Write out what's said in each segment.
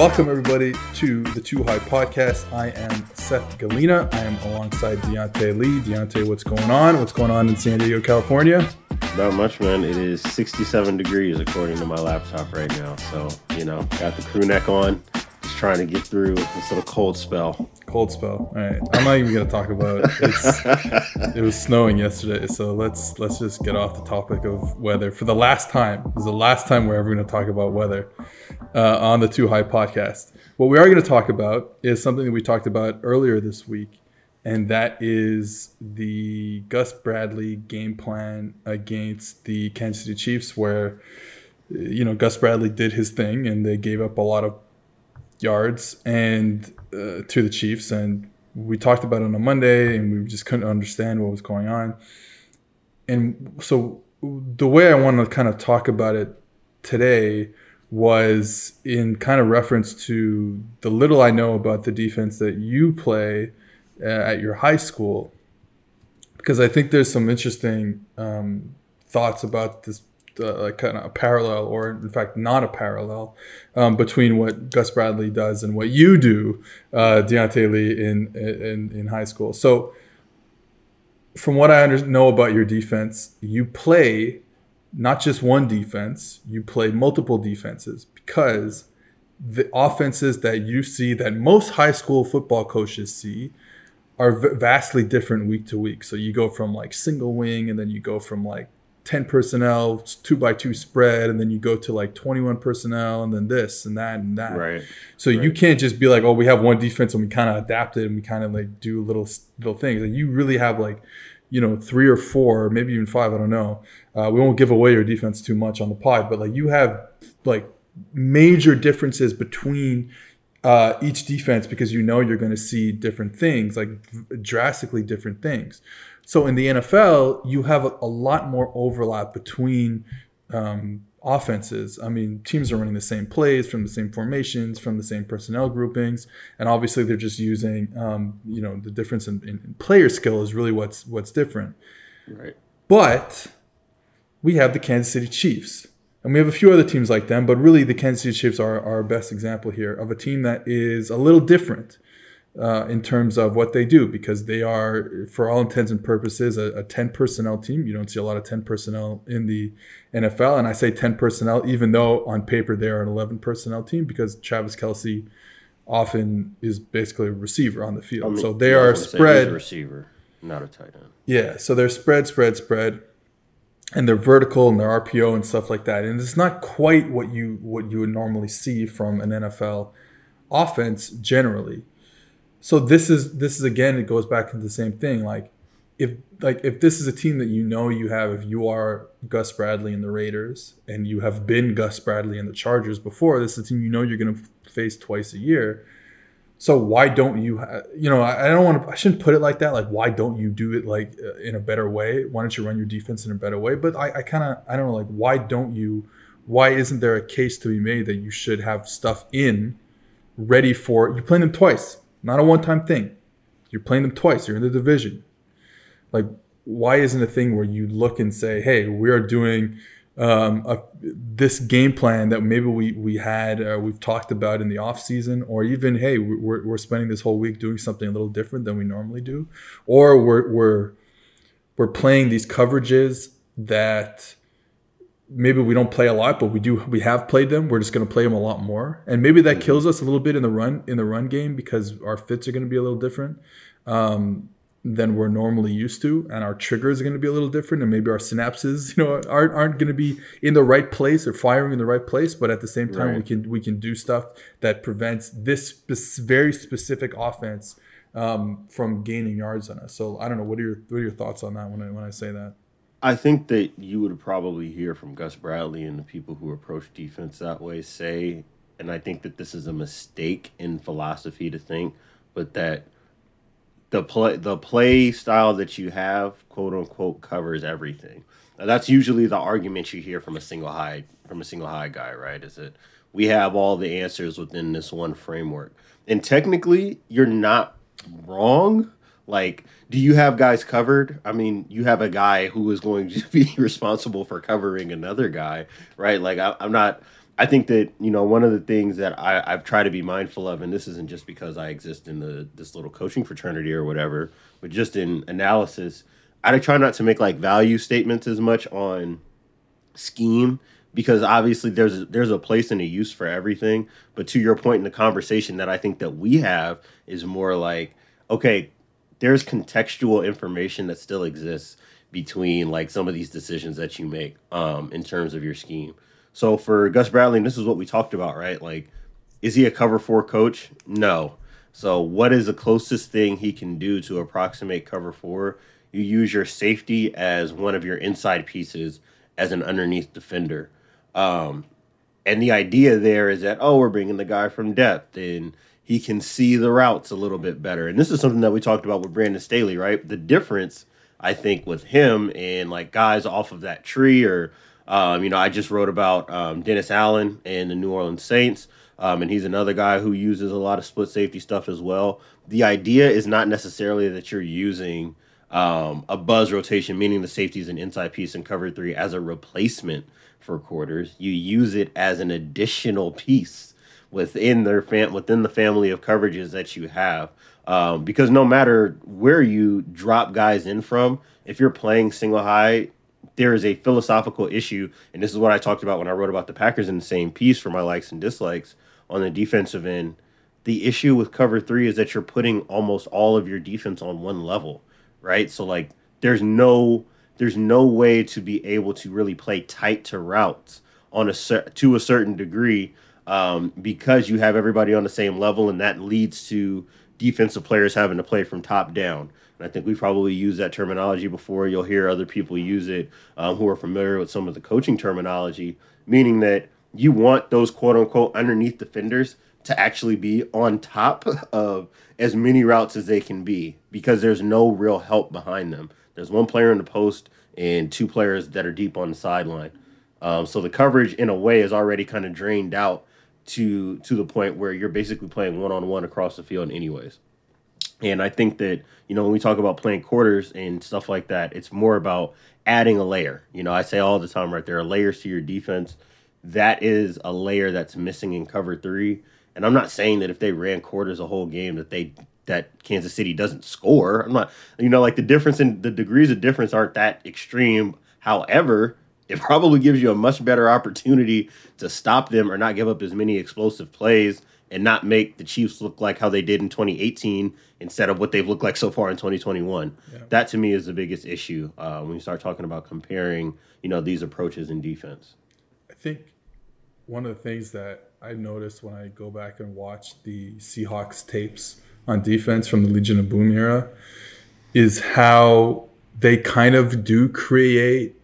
Welcome, everybody, to the Too High Podcast. I am Seth Galina. I am alongside Diante Lee. Diante, what's going on? What's going on in San Diego, California? Not much, man. It is 67 degrees according to my laptop right now. So, you know, got the crew neck on, just trying to get through this little cold spell. Cold spell. All right. I'm not even going to talk about it. It's, it was snowing yesterday, so let's let's just get off the topic of weather for the last time. This is the last time we're ever going to talk about weather uh, on the Too High podcast. What we are going to talk about is something that we talked about earlier this week, and that is the Gus Bradley game plan against the Kansas City Chiefs, where you know Gus Bradley did his thing and they gave up a lot of yards and uh, to the Chiefs, and we talked about it on a Monday, and we just couldn't understand what was going on. And so the way I want to kind of talk about it today was in kind of reference to the little I know about the defense that you play uh, at your high school, because I think there's some interesting um, thoughts about this, uh, like kind of a parallel, or in fact, not a parallel, um, between what Gus Bradley does and what you do, uh, Diante Lee, in, in in high school. So, from what I under- know about your defense, you play not just one defense, you play multiple defenses because the offenses that you see that most high school football coaches see are v- vastly different week to week. So you go from like single wing and then you go from like 10 personnel, two by two spread, and then you go to like 21 personnel and then this and that and that. Right. So right. you can't just be like, oh, we have one defense and we kind of adapt it and we kind of like do little little things. Like you really have like, you know, three or four, maybe even five, I don't know. Uh, we won't give away your defense too much on the pod, but like you have like major differences between uh, each defense because you know you're going to see different things, like drastically different things. So in the NFL, you have a, a lot more overlap between um, offenses. I mean, teams are running the same plays from the same formations, from the same personnel groupings, and obviously they're just using, um, you know, the difference in, in, player skill is really what's what's different. Right. But we have the Kansas City Chiefs. And we have a few other teams like them, but really the Kansas City Chiefs are our best example here of a team that is a little different uh, in terms of what they do because they are, for all intents and purposes, a, a 10 personnel team. You don't see a lot of 10 personnel in the NFL. And I say 10 personnel, even though on paper they are an 11 personnel team because Travis Kelce often is basically a receiver on the field. I mean, so they are spread. receiver, not a tight end. Yeah. So they're spread, spread, spread and they're vertical and they're RPO and stuff like that. And it's not quite what you what you would normally see from an NFL offense generally. So this is this is again it goes back into the same thing. Like if like if this is a team that you know you have if you are Gus Bradley and the Raiders and you have been Gus Bradley and the Chargers before, this is a team you know you're going to face twice a year. So why don't you? You know, I, don't want to. I shouldn't put it like that. Like, why don't you do it like uh, in a better way? Why don't you run your defense in a better way? But I, I kind of, I don't know. Like, why don't you? Why isn't there a case to be made that you should have stuff in, ready for? You're playing them twice, not a one-time thing. You're playing them twice. You're in the division. Like, why isn't a thing where you look and say, "Hey, we are doing." Um, a, this game plan that maybe we we had uh, we've talked about in the off season, or even hey, we're we're spending this whole week doing something a little different than we normally do, or we're we're we're playing these coverages that maybe we don't play a lot, but we do we have played them. We're just going to play them a lot more, and maybe that kills us a little bit in the run in the run game because our fits are going to be a little different. Um, than we're normally used to and our triggers are going to be a little different and maybe our synapses you know aren't, aren't going to be in the right place or firing in the right place but at the same time right. we can we can do stuff that prevents this spe- very specific offense um, from gaining yards on us so i don't know what are your what are your thoughts on that when i when i say that I think that you would probably hear from Gus Bradley and the people who approach defense that way say, and I think that this is a mistake in philosophy to think, but that the play the play style that you have, quote unquote, covers everything. Now, that's usually the argument you hear from a single high from a single high guy, right? Is that we have all the answers within this one framework. And technically, you're not wrong. Like, do you have guys covered? I mean, you have a guy who is going to be responsible for covering another guy, right? Like, I, am not. I think that you know one of the things that I, I've tried to be mindful of, and this isn't just because I exist in the this little coaching fraternity or whatever, but just in analysis, I try not to make like value statements as much on scheme because obviously there's there's a place and a use for everything. But to your point in the conversation that I think that we have is more like, okay, there's contextual information that still exists between like some of these decisions that you make um, in terms of your scheme. So for Gus Bradley, this is what we talked about, right? Like, is he a cover four coach? No. So what is the closest thing he can do to approximate cover four? You use your safety as one of your inside pieces as an underneath defender. Um, and the idea there is that, oh, we're bringing the guy from depth and he can see the routes a little bit better. And this is something that we talked about with Brandon Staley, right? The difference, I think, with him and like guys off of that tree or, um, you know, I just wrote about um, Dennis Allen and the New Orleans Saints. Um, and he's another guy who uses a lot of split safety stuff as well. The idea is not necessarily that you're using um, a buzz rotation, meaning the safety is an inside piece in cover three as a replacement for quarters. You use it as an additional piece within their fam- within the family of coverages that you have. Um, because no matter where you drop guys in from, if you're playing single high, there is a philosophical issue, and this is what I talked about when I wrote about the Packers in the same piece for my likes and dislikes on the defensive end. The issue with cover three is that you're putting almost all of your defense on one level, right? So like, there's no there's no way to be able to really play tight to routes on a to a certain degree um, because you have everybody on the same level, and that leads to defensive players having to play from top down. And I think we probably used that terminology before. You'll hear other people use it um, who are familiar with some of the coaching terminology, meaning that you want those quote unquote underneath defenders to actually be on top of as many routes as they can be because there's no real help behind them. There's one player in the post and two players that are deep on the sideline. Um, so the coverage, in a way, is already kind of drained out to to the point where you're basically playing one on one across the field, anyways. And I think that you know when we talk about playing quarters and stuff like that, it's more about adding a layer. You know, I say all the time, right? There are layers to your defense. That is a layer that's missing in cover three. And I'm not saying that if they ran quarters a whole game that they that Kansas City doesn't score. I'm not, you know, like the difference in the degrees of difference aren't that extreme. However, it probably gives you a much better opportunity to stop them or not give up as many explosive plays and not make the Chiefs look like how they did in 2018 instead of what they've looked like so far in 2021. Yeah. That to me is the biggest issue uh, when you start talking about comparing, you know, these approaches in defense. I think one of the things that I noticed when I go back and watch the Seahawks tapes on defense from the Legion of Boom era is how they kind of do create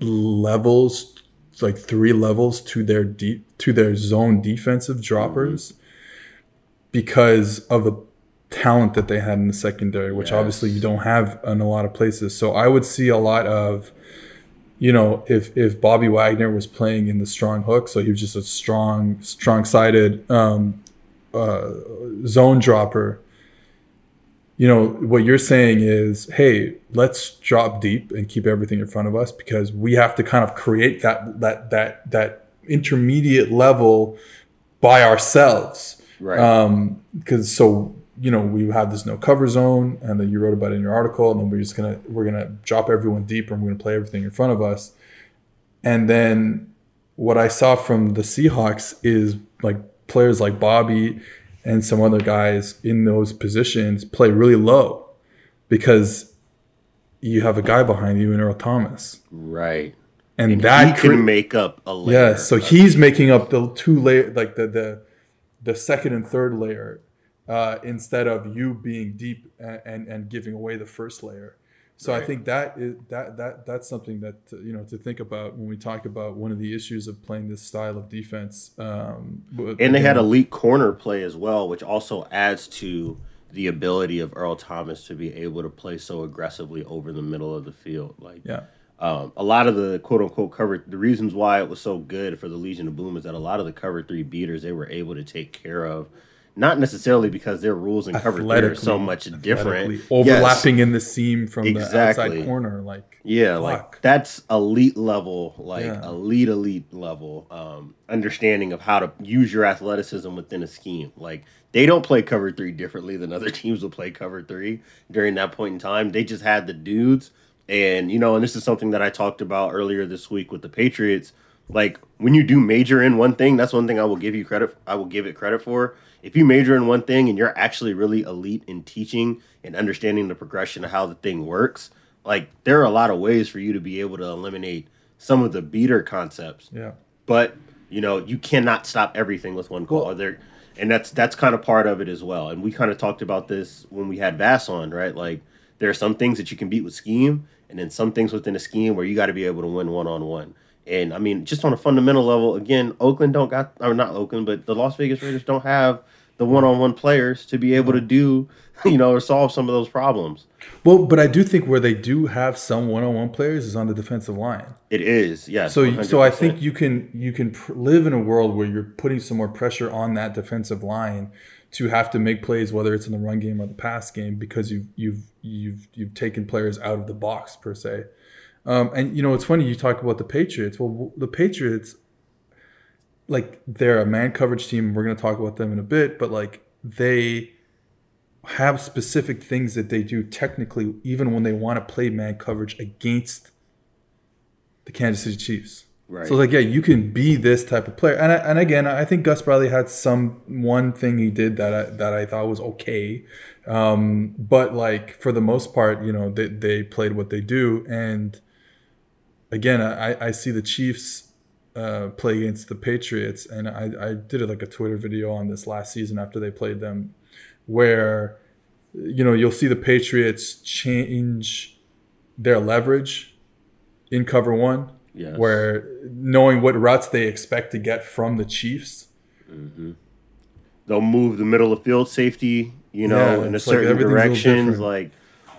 levels like three levels to their deep to their zone defensive droppers mm-hmm. because of the talent that they had in the secondary which yes. obviously you don't have in a lot of places so i would see a lot of you know if if bobby wagner was playing in the strong hook so he was just a strong strong sided um, uh, zone dropper, you know, what you're saying is, hey, let's drop deep and keep everything in front of us because we have to kind of create that that that that intermediate level by ourselves. Right. Um, because so you know we have this no cover zone, and then you wrote about it in your article, and then we're just gonna we're gonna drop everyone deeper, and we're gonna play everything in front of us, and then what I saw from the Seahawks is like players like Bobby and some other guys in those positions play really low because you have a guy behind you in Earl Thomas. Right. And, and that can make up a layer. Yeah, so he's making up the two layer like the the the second and third layer uh, instead of you being deep and, and, and giving away the first layer. So right. I think that is that that that's something that you know to think about when we talk about one of the issues of playing this style of defense. Um, and they had elite corner play as well, which also adds to the ability of Earl Thomas to be able to play so aggressively over the middle of the field. Like, yeah. Um, a lot of the quote unquote cover, the reasons why it was so good for the Legion of Boom is that a lot of the cover three beaters they were able to take care of not necessarily because their rules and cover three are so much different, overlapping in the seam from the outside corner. Like Yeah, like that's elite level, like Yeah. elite elite level um, understanding of how to use your athleticism within a scheme. Like they don't play cover three differently than other teams will play cover three during that point in time. They just had the dudes, and you know, and this is something that I talked about earlier this week with the Patriots. Like when you do major in one thing, that's one thing I will give you credit. I will give it credit for. If you major in one thing and you're actually really elite in teaching and understanding the progression of how the thing works, like there are a lot of ways for you to be able to eliminate some of the beater concepts. Yeah, but you know you cannot stop everything with one call. Well- there and that's that's kind of part of it as well. And we kind of talked about this when we had Vass on right? Like there are some things that you can beat with scheme and then some things within a scheme where you got to be able to win one-on-one and i mean just on a fundamental level again oakland don't got or not oakland but the las vegas raiders don't have the one-on-one players to be able to do you know or solve some of those problems well, but I do think where they do have some one-on-one players is on the defensive line. it is yes So, so I think you can you can pr- live in a world where you're putting some more pressure on that defensive line to have to make plays, whether it's in the run game or the pass game, because you've you've you've you've taken players out of the box per se. Um, and you know, it's funny you talk about the Patriots. Well, the Patriots, like they're a man coverage team. We're going to talk about them in a bit, but like they have specific things that they do technically, even when they want to play man coverage against the Kansas City Chiefs. right So like yeah, you can be this type of player, and I, and again, I think Gus Bradley had some one thing he did that I, that I thought was okay, um, but like for the most part, you know, they they played what they do, and again, I I see the Chiefs uh, play against the Patriots, and I I did like a Twitter video on this last season after they played them, where you know you'll see the Patriots change their leverage in cover one yes. where knowing what routes they expect to get from the Chiefs. they'll move the middle of field safety, you know, Yeah, in a like certain a direction. Like,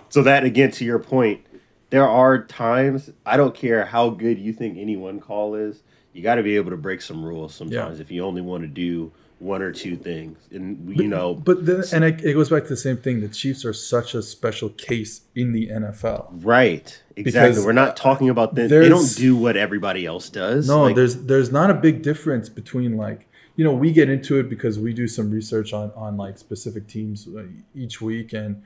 so that again, to your point, there are times I don't care how good you think any one call is, you got to be able to break some rules sometimes if you only want to do one or two things, and you know, But then, and it, it goes back to the same thing. The Chiefs are such a special case in the NFL. right, exactly. Because, We're not talking about them. They don't do what everybody else does. No, Like, there's there's not a big difference between like you know we get into it because we do some research on on like specific teams uh, each week and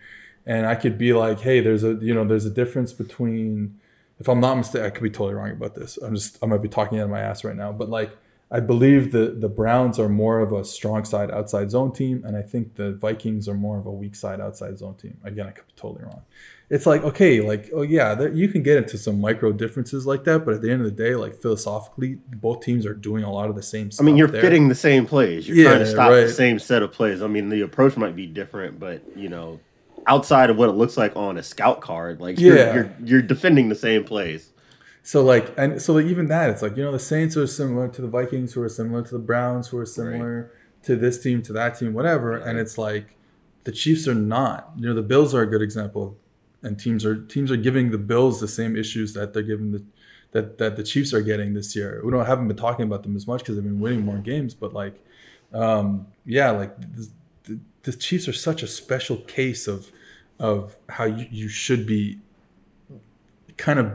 and I could be like hey there's a you know there's a difference between if I'm not mistaken I could be totally wrong about this I'm just I might be talking out of my ass right now but like I believe the the Browns are more of a strong side outside zone team and I think the Vikings are more of a weak side outside zone team again I could be totally wrong it's like okay like oh yeah there, you can get into some micro differences like that but at the end of the day like philosophically both teams are doing a lot of the same stuff I mean, you're there. fitting the same plays. You're Yeah, trying to stop the same set of plays. I mean, the approach might be different, but you know, outside of what it looks like on a scout card, like you're, Yeah. you're you're defending the same plays. so like and so like even that it's like you know the Saints are similar to the Vikings who are similar to the Browns who are similar to this team to that team whatever and it's like the Chiefs are not you know the Bills are a good example and teams are teams are giving the Bills the same issues that they're giving the that that the Chiefs are getting this year. We don't haven't been talking about them as much because they've been winning more games, but like, um, yeah, like the, the, Chiefs are such a special case of of how you, you should be kind of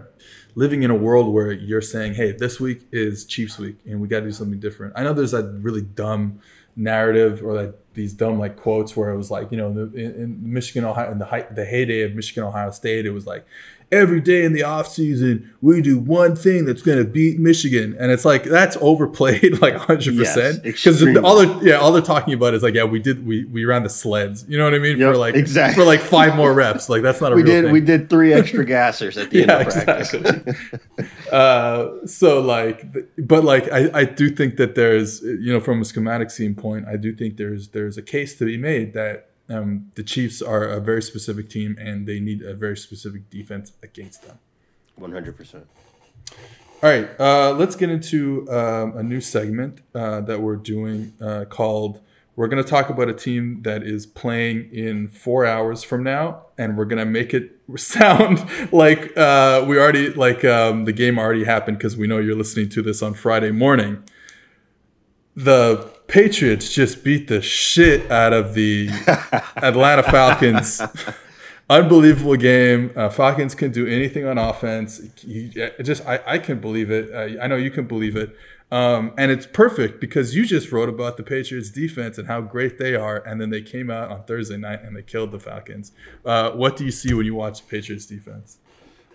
living in a world where you're saying, hey, this week is Chiefs week and we got to do something different. I know there's that really dumb narrative or like these dumb like quotes where it was like, you know, in, in Michigan, Ohio, in the the heyday of Michigan, Ohio State, it was like every day in the off season we do one thing that's going to beat Michigan, and it's like that's overplayed like 100%. because extremely. all they're yeah all they're talking about is like yeah we did we we ran the sleds, you know what I mean Yep, for like exactly. for like five more reps, like that's not a We real did thing. we did three extra gassers at the end of practice. exactly. uh, so like, but like, I, I do think that there's, you know, from a schematic standpoint, I do think there's there's a case to be made that um, the Chiefs are a very specific team and they need a very specific defense against them. One hundred percent. All right, uh, let's get into um, a new segment uh, that we're doing uh, called. We're going to talk about a team that is playing in four hours from now, and we're going to make it sound like uh, we already like um, the game already happened because we know you're listening to this on Friday morning. The Patriots just beat the shit out of the Atlanta Falcons. Unbelievable game. Uh, Falcons can do anything on offense. You, just I, I can believe it. Uh, I know you can believe it. Um, and it's perfect because you just wrote about the Patriots defense and how great they are, and then they came out on Thursday night and they killed the Falcons. Uh, what do you see when you watch the Patriots defense?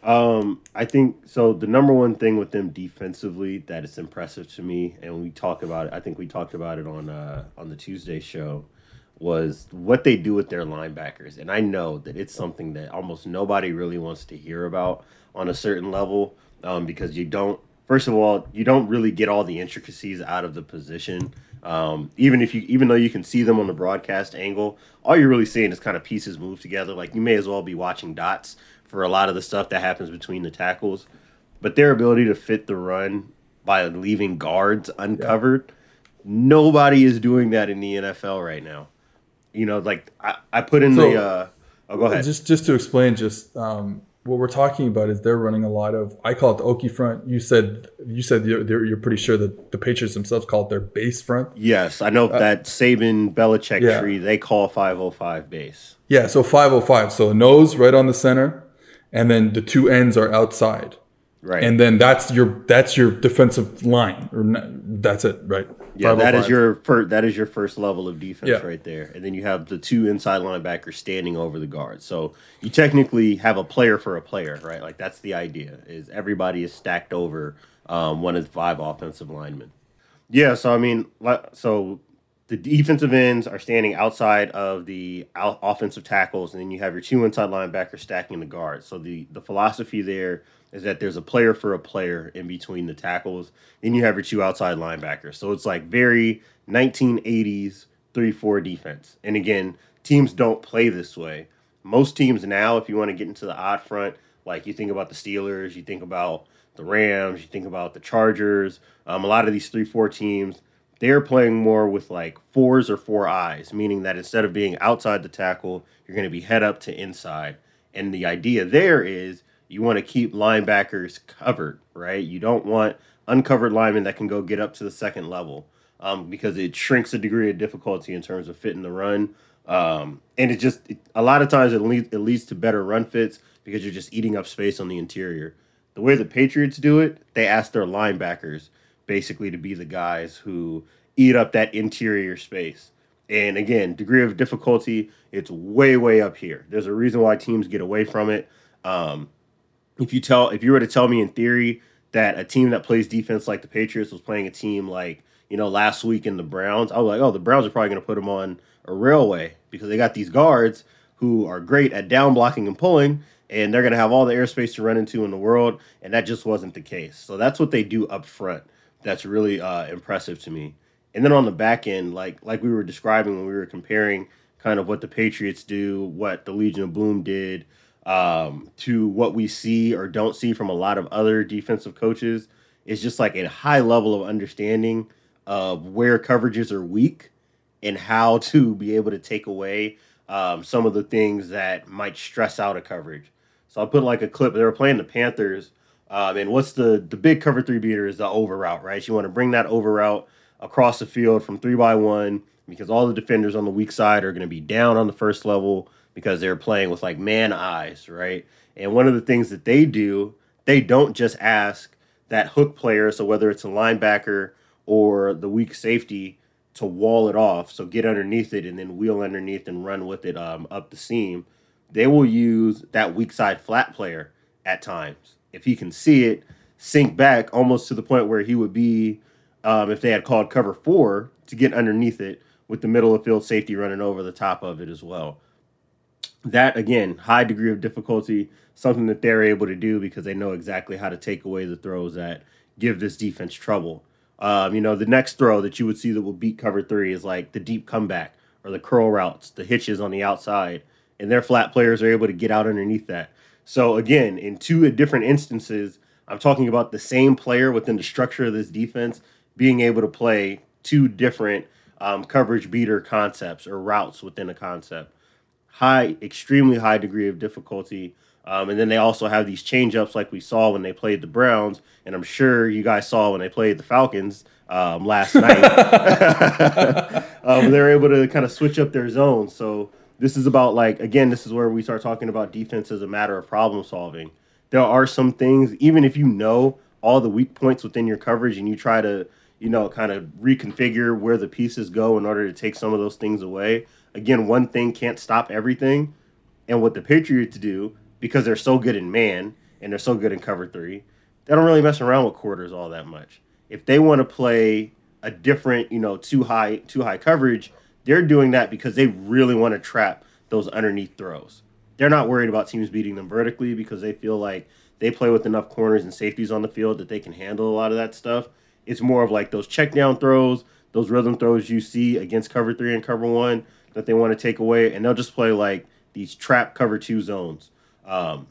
Um, I think so. The number one thing with them defensively that is impressive to me, and we talk about it. I think we talked about it on uh, on the Tuesday show, was what they do with their linebackers. And I know that it's something that almost nobody really wants to hear about on a certain level, um, because you don't. First of all, you don't really get all the intricacies out of the position. Um, even if you, even though you can see them on the broadcast angle, all you're really seeing is kind of pieces move together. Like you may as well be watching dots for a lot of the stuff that happens between the tackles. But their ability to fit the run by leaving guards uncovered, yeah. nobody is doing that in the NFL right now. You know, like I, I put in so, the. Uh, oh, go ahead. Just just to explain, just um, what we're talking about is they're running a lot of. I call it the Okie front. You said you said you're, you're pretty sure that the Patriots themselves call it their base front. Yes, I know uh, that Saban Belichick yeah. tree. They call 505 base. Yeah, so 505. So nose right on the center and then the two ends are outside. Right. And then that's your that's your defensive line, or not, that's it, right? Yeah, that is your first that is your first level of defense yeah. right there, and then you have the two inside linebackers standing over the guard. So you technically have a player for a player, right? Like that's the idea is everybody is stacked over um, one of five offensive linemen. Yeah, so I mean, so the defensive ends are standing outside of the offensive tackles, and then you have your two inside linebackers stacking the guards. So the the philosophy there is that there's a player for a player in between the tackles, and you have your two outside linebackers. So it's like very 1980s 3-4 defense. And again, teams don't play this way. Most teams now, if you want to get into the odd front, like you think about the Steelers, you think about the Rams, you think about the Chargers, um, a lot of these 3-4 teams they're playing more with like fours or four eyes, meaning that instead of being outside the tackle, you're going to be head up to inside. And the idea there is you want to keep linebackers covered, right? You don't want uncovered linemen that can go get up to the second level um, because it shrinks the degree of difficulty in terms of fitting the run. Um, and it just, it, a lot of times it, it leads to better run fits because you're just eating up space on the interior. The way the Patriots do it, they ask their linebackers basically to be the guys who eat up that interior space. And again, degree of difficulty, it's way, way up here. There's a reason why teams get away from it. Um, if you tell, if you were to tell me in theory that a team that plays defense like the Patriots was playing a team like you know last week in the Browns, I was like, oh, the Browns are probably going to put them on a railway because they got these guards who are great at down blocking and pulling, and they're going to have all the airspace to run into in the world, and that just wasn't the case. So that's what they do up front that's really uh, impressive to me. And then on the back end, like like we were describing when we were comparing kind of what the Patriots do, what the Legion of Boom did, um, to what we see or don't see from a lot of other defensive coaches, is just like a high level of understanding of where coverages are weak and how to be able to take away um, some of the things that might stress out a coverage. So I'll put like a clip. They were playing the Panthers um, and what's the the big cover three beater is the over route, right? You want to bring that over route across the field from three by one because all the defenders on the weak side are going to be down on the first level because they're playing with like man eyes, right? And one of the things that they do, they don't just ask that hook player, so whether it's a linebacker or the weak safety, to wall it off, so get underneath it and then wheel underneath and run with it um, up the seam. They will use that weak side flat player at times if he can see it, sink back almost to the point where he would be, um, if they had called cover four, to get underneath it with the middle of field safety running over the top of it as well. That, again, high degree of difficulty, something that they're able to do because they know exactly how to take away the throws that give this defense trouble. Um, you know, the next throw that you would see that will beat cover three is like the deep comeback or the curl routes, the hitches on the outside, and their flat players are able to get out underneath that. So again, in two different instances, I'm talking about the same player within the structure of this defense being able to play two different um, coverage beater concepts or routes within a concept. High, extremely high degree of difficulty. Um, and then they also have these change ups like we saw when they played the Browns, and I'm sure you guys saw when they played the Falcons um, last night. um, they were able to kind of switch up their zones. So this is about like again, this is where we start talking about defense as a matter of problem solving. There are some things, even if you know all the weak points within your coverage, and you try to you know kind of reconfigure where the pieces go in order to take some of those things away. Again, one thing can't stop everything. And what the Patriots do because they're so good in man and they're so good in cover three, they don't really mess around with quarters all that much. If they want to play a different, you know, too high, too high coverage, they're doing that because they really want to trap those underneath throws. They're not worried about teams beating them vertically because they feel like they play with enough corners and safeties on the field that they can handle a lot of that stuff. It's more of like those check down throws, those rhythm throws you see against cover three and cover one that they want to take away, and they'll just play like these trap cover two zones um,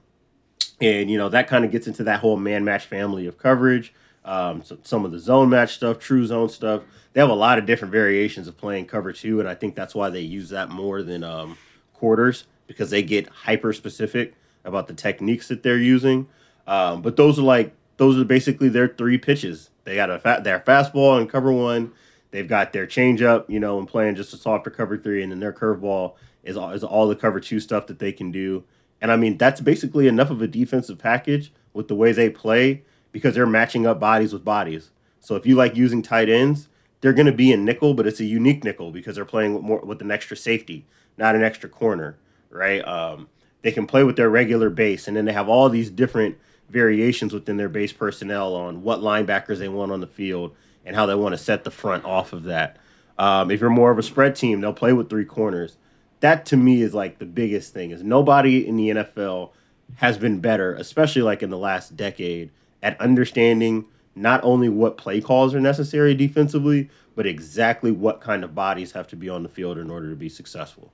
and you know that kind of gets into that whole man match family of coverage. Um, so some of the zone match stuff, true zone stuff. They have a lot of different variations of playing cover two, and I think that's why they use that more than um, quarters because they get hyper specific about the techniques that they're using. Um, but those are like those are basically their three pitches. They got a fat their fastball and cover one. They've got their changeup, you know, and playing just a softer cover three, and then their curveball is all, is all the cover two stuff that they can do. And I mean, that's basically enough of a defensive package with the way they play because they're matching up bodies with bodies. So if you like using tight ends, they're going to be in nickel, but it's a unique nickel because they're playing with more with an extra safety, not an extra corner, right? Um, they can play with their regular base, and then they have all these different variations within their base personnel on what linebackers they want on the field and how they want to set the front off of that. Um, if you're more of a spread team, they'll play with three corners that to me is like the biggest thing is nobody in the NFL has been better, especially like in the last decade, at understanding not only what play calls are necessary defensively, but exactly what kind of bodies have to be on the field in order to be successful.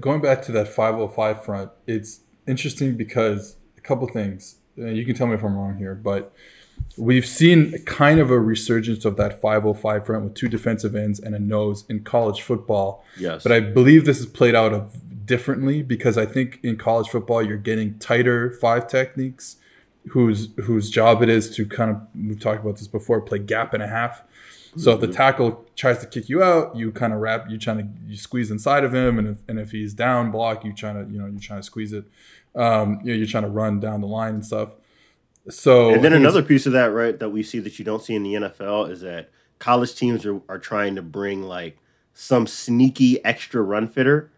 Going back to that 505 front, it's interesting because a couple things. Uh, you can tell me if I'm wrong here, but We've seen kind of a resurgence of that 505 front with two defensive ends and a nose in college football. Yes. But I believe this is played out of differently because I think in college football you're getting tighter five techniques whose whose job it is to kind of we've talked about this before, play gap and a half. So if the mm-hmm. tackle tries to kick you out, you kind of wrap, you trying to you squeeze inside of him, and if and if he's down block, you trying to you know you're trying to squeeze it. Um, you know, you're trying to run down the line and stuff. So and then another piece of that, right, that we see that you don't see in the NFL is that college teams are, are trying to bring like some sneaky extra run fitter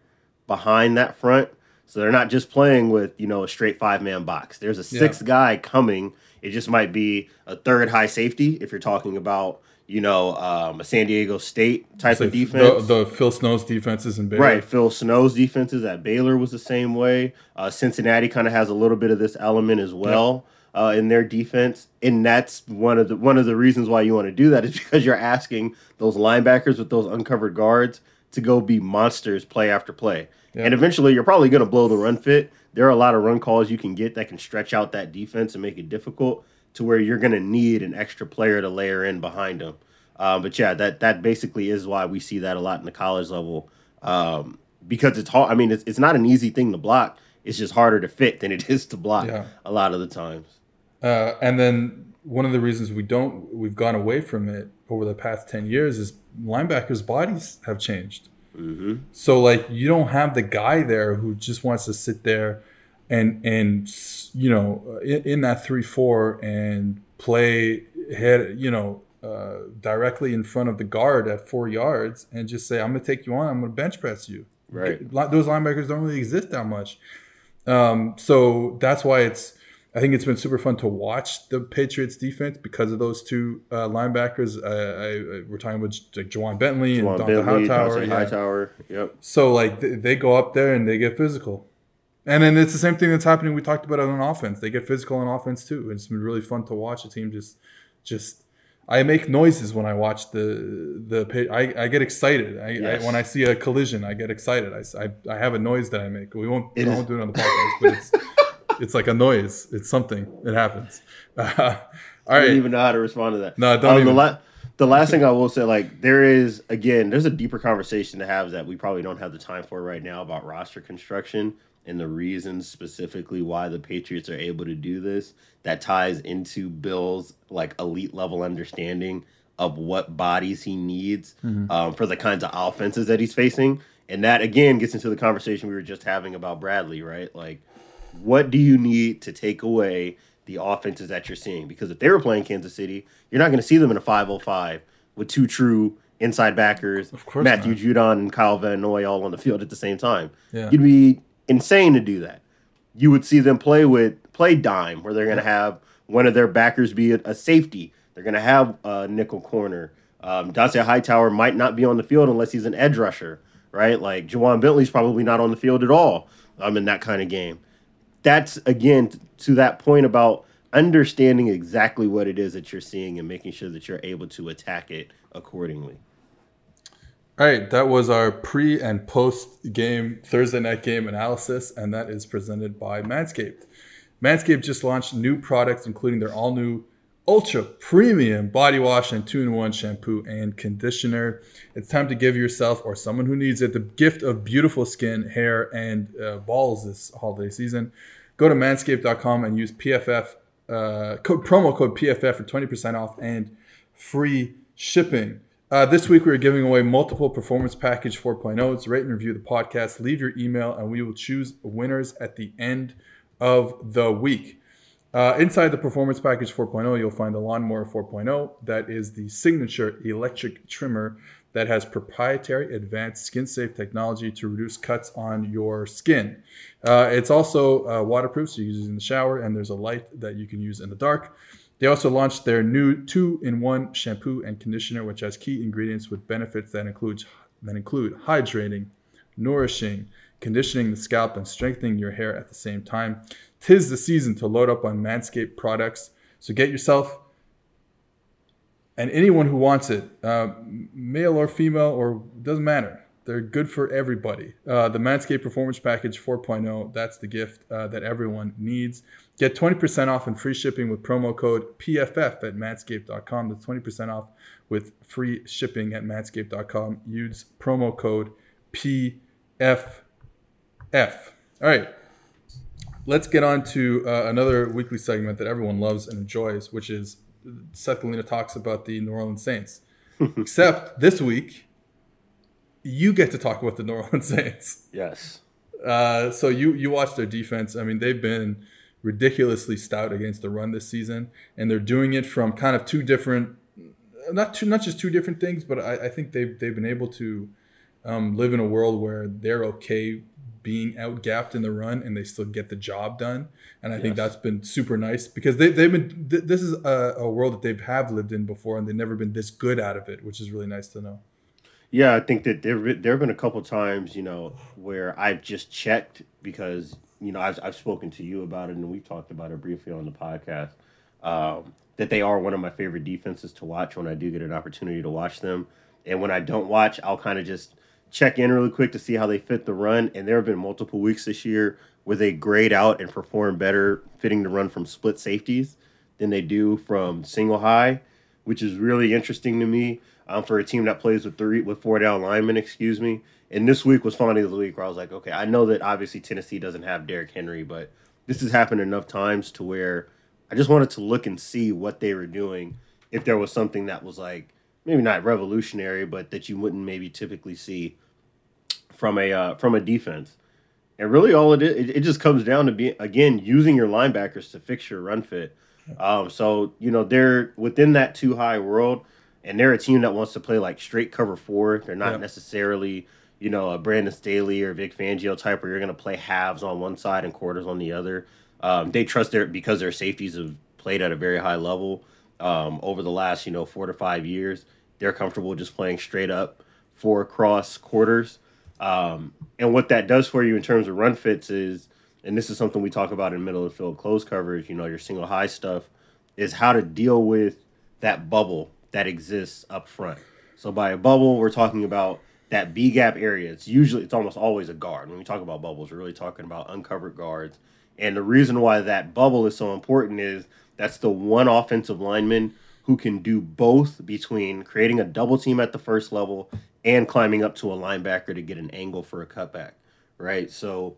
behind that front. So they're not just playing with, you know, a straight five man box. There's a sixth yeah. guy coming. It just might be a third high safety if you're talking about, you know, um, a San Diego State type of defense. The, the, Phil Snow's defenses in Baylor. Right. Phil Snow's defenses at Baylor was the same way. Uh, Cincinnati kind of has a little bit of this element as well. Yeah uh, in their defense, and that's one of the one of the reasons why you want to do that is because you're asking those linebackers with those uncovered guards to go be monsters play after play, and eventually you're probably going to blow the run fit. There are a lot of run calls you can get that can stretch out that defense and make it difficult to where you're going to need an extra player to layer in behind them. Um, but yeah, that that basically is why we see that a lot in the college level um, because it's hard. I mean, it's, it's not an easy thing to block. It's just harder to fit than it is to block yeah. a lot of the times. Uh, and then one of the reasons we don't we've gone away from it over the past 10 years is linebackers bodies have changed. Mm-hmm. so like you don't have the guy there who just wants to sit there and and you know in, in that 3-4 and play head you know uh, directly in front of the guard at four yards and just say i'm gonna take you on. I'm gonna bench press you. Right. Those linebackers don't really exist that much. Um, so that's why it's I think it's been super fun to watch the Patriots defense because of those two uh, linebackers. Uh, I, I, we're talking about like Ja'Whaun Bentley Ja'Whaun and Dont'a Hightower. Yeah. Hightower. Yep. So like they, they, go up there and they get physical, and then it's the same thing that's happening. We talked about it on offense. They get physical on offense too. It's been really fun to watch a team just just. I make noises when I watch the the. I, I get excited. I, yes. I, when I see a collision, I get excited. I, I, I have a noise that I make. We won't, I won't do it on the podcast, but it's it's like a noise. It's something. It happens. Uh, all right. I don't even know how to respond to that. No, don't um, even. The, la- the last thing I will say, like, there is again, there's a deeper conversation to have that we probably don't have the time for right now about roster construction and the reasons specifically why the Patriots are able to do this that ties into Bill's like elite level understanding of what bodies he needs mm-hmm. um, for the kinds of offenses that he's facing. And that again gets into the conversation we were just having about Bradley, right? Like, what do you need to take away the offenses that you're seeing? Because if they were playing Kansas City, you're not going to see them in a 505 with two true inside backers, of course Matthew not. Judon and Kyle Van Noy all on the field at the same time. Yeah. You'd be insane to do that. You would see them play with play dime, where they're going to have one of their backers be a, a safety. They're going to have a nickel corner. Um, Dont'a Hightower might not be on the field unless he's an edge rusher, right? Like Ja'Whaun Bentley's probably not on the field at all um, in that kind of game. That's again to that point about understanding exactly what it is that you're seeing and making sure that you're able to attack it accordingly. All right, that was our pre and post game Thursday night game analysis, and that is presented by Manscaped. Manscaped just launched new products, including their all new ultra premium body wash and two in one shampoo and conditioner. It's time to give yourself or someone who needs it the gift of beautiful skin, hair, and uh, balls this holiday season. Go to manscaped.com and use PFF uh, code, promo code PFF for 20% off and free shipping. Uh, this week, we're giving away multiple performance package 4.0s. Rate and review the podcast. Leave your email, and we will choose winners at the end of the week. Uh, inside the performance package 4.0, you'll find the lawnmower 4.0. That is the signature electric trimmer that has proprietary advanced skin safe technology to reduce cuts on your skin. Uh, it's also uh, waterproof, so you use it in the shower, and there's a light that you can use in the dark. They also launched their new two-in-one shampoo and conditioner, which has key ingredients with benefits that include that include hydrating, nourishing, conditioning the scalp, and strengthening your hair at the same time. Tis the season to load up on Manscaped products. So get yourself and anyone who wants it, uh, male or female, or doesn't matter. They're good for everybody. Uh, the Manscaped Performance Package 4.0, that's the gift uh, that everyone needs. Get 20% off and free shipping with promo code PFF at manscaped.com. That's 20% off with free shipping at manscaped.com. Use promo code PFF. All right. Let's get on to uh, another weekly segment that everyone loves and enjoys, which is Seth Galina talks about the New Orleans Saints. Except this week, you get to talk about the New Orleans Saints. Yes. Uh, so you you watch their defense. I mean, they've been ridiculously stout against the run this season, and they're doing it from kind of two different, not two, not just two different things, but I, I think they've they've been able to um, live in a world where they're okay being outgapped in the run and they still get the job done. And I yes. think that's been super nice because they, they've been, th- this is a, a, world that they have lived in before and they've never been this good out of it, which is really nice to know. Yeah, I think that there there have been a couple times, you know, where I've just checked because you know I've I've spoken to you about it and we've talked about it briefly on the podcast. Um, that they are one of my favorite defenses to watch when I do get an opportunity to watch them, and when I don't watch, I'll kind of just check in really quick to see how they fit the run. And there have been multiple weeks this year where they grade out and perform better fitting the run from split safeties than they do from single high, which is really interesting to me um, for a team that plays with three with four down linemen. Excuse me. And this week was finally the week where I was like, okay, I know that obviously Tennessee doesn't have Derrick Henry, but this has happened enough times to where I just wanted to look and see what they were doing. If there was something that was like maybe not revolutionary, but that you wouldn't maybe typically see from a uh, from a defense. And really, all it is, it, it just comes down to being again using your linebackers to fix your run fit. Um, so you know they're within that two high world and they're a team that wants to play like straight cover four. They're not necessarily, you know, a Brandon Staley or Vic Fangio type where you're going to play halves on one side and quarters on the other. Um, they trust their because their safeties have played at a very high level um, over the last, you know, four to five years. They're comfortable just playing straight up four cross quarters. Um, and what that does for you in terms of run fits is, and this is something we talk about in middle of the field close coverage, you know, your single high stuff, is how to deal with that bubble that exists up front. So by a bubble, we're talking about that B gap area. It's usually it's almost always a guard. When we talk about bubbles, we're really talking about uncovered guards. And the reason why that bubble is so important is that's the one offensive lineman who can do both between creating a double team at the first level and climbing up to a linebacker to get an angle for a cutback, right? So